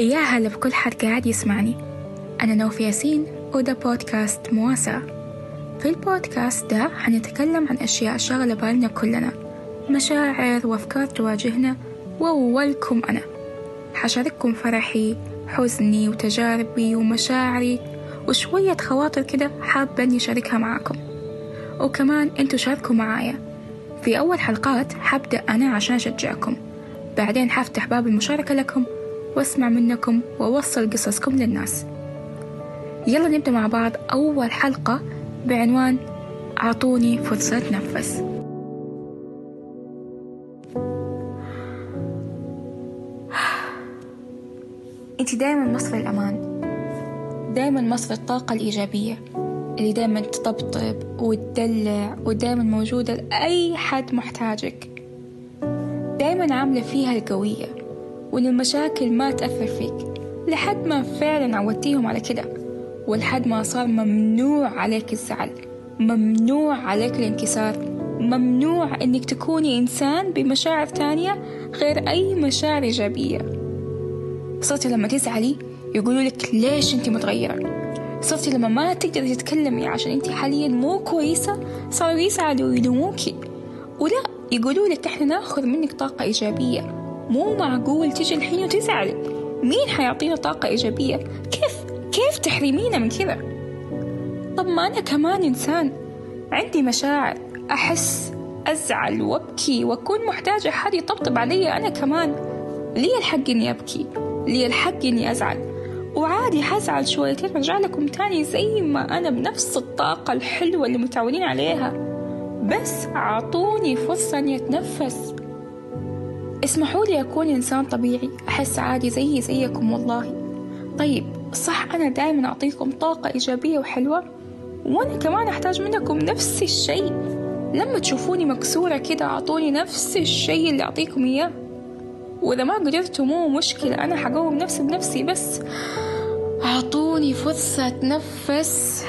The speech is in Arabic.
وسهلا بكل حد قاعد يسمعني. أنا نوف ياسين وده بودكاست مواساة. في البودكاست ده حنتكلم عن أشياء شغلة بالنا كلنا. مشاعر وأفكار تواجهنا وأولكم أنا. حشارككم فرحي حزني وتجاربي ومشاعري وشوية خواطر كده حابة إني أشاركها معاكم. وكمان أنتوا شاركوا معايا. في أول حلقات حبدأ أنا عشان أشجعكم. بعدين حفتح باب المشاركة لكم واسمع منكم وأوصل قصصكم للناس. يلا نبدأ مع بعض أول حلقة بعنوان أعطوني فرصة نفس انت دايما مصدر الأمان. دايما مصدر الطاقة الإيجابية اللي دايما تطبطب وتدلع ودايما موجودة لأي حد محتاجك. دايما عاملة فيها القوية. وإن المشاكل ما تأثر فيك لحد ما فعلا عودتيهم على كده ولحد ما صار ممنوع عليك الزعل ممنوع عليك الانكسار ممنوع إنك تكوني إنسان بمشاعر تانية غير أي مشاعر إيجابية. صرتي لما تزعلي يقولوا لك ليش انت متغيرة؟ صرتي لما ما تقدري تتكلمي عشان انت حاليا مو كويسة صاروا يسعدوا ويلوموكي. ولا يقولوا لك إحنا نأخذ منك طاقة إيجابية. مو معقول تجي الحين وتزعلي مين حيعطينا طاقة إيجابية؟ كيف؟ كيف تحرمينا من كذا؟ طب ما أنا كمان إنسان. عندي مشاعر. أحس أزعل وأبكي وأكون محتاجة حد يطبطب علي أنا كمان. لي الحق إني أبكي. لي الحق إني أزعل. وعادي حزعل شويتين رجع لكم تاني زي ما أنا بنفس الطاقة الحلوة اللي متعودين عليها. بس أعطوني فرصة إني أتنفس. اسمحوا لي أكون إنسان طبيعي أحس عادي زيي زيكم والله. طيب صح أنا دائما أعطيكم طاقة إيجابية وحلوة وأنا كمان أحتاج منكم نفس الشيء. لما تشوفوني مكسورة كده أعطوني نفس الشيء اللي أعطيكم إياه. وإذا ما قدرتوا مو مشكلة أنا حقوم نفسي بنفسي بس. أعطوني فرصة أتنفس.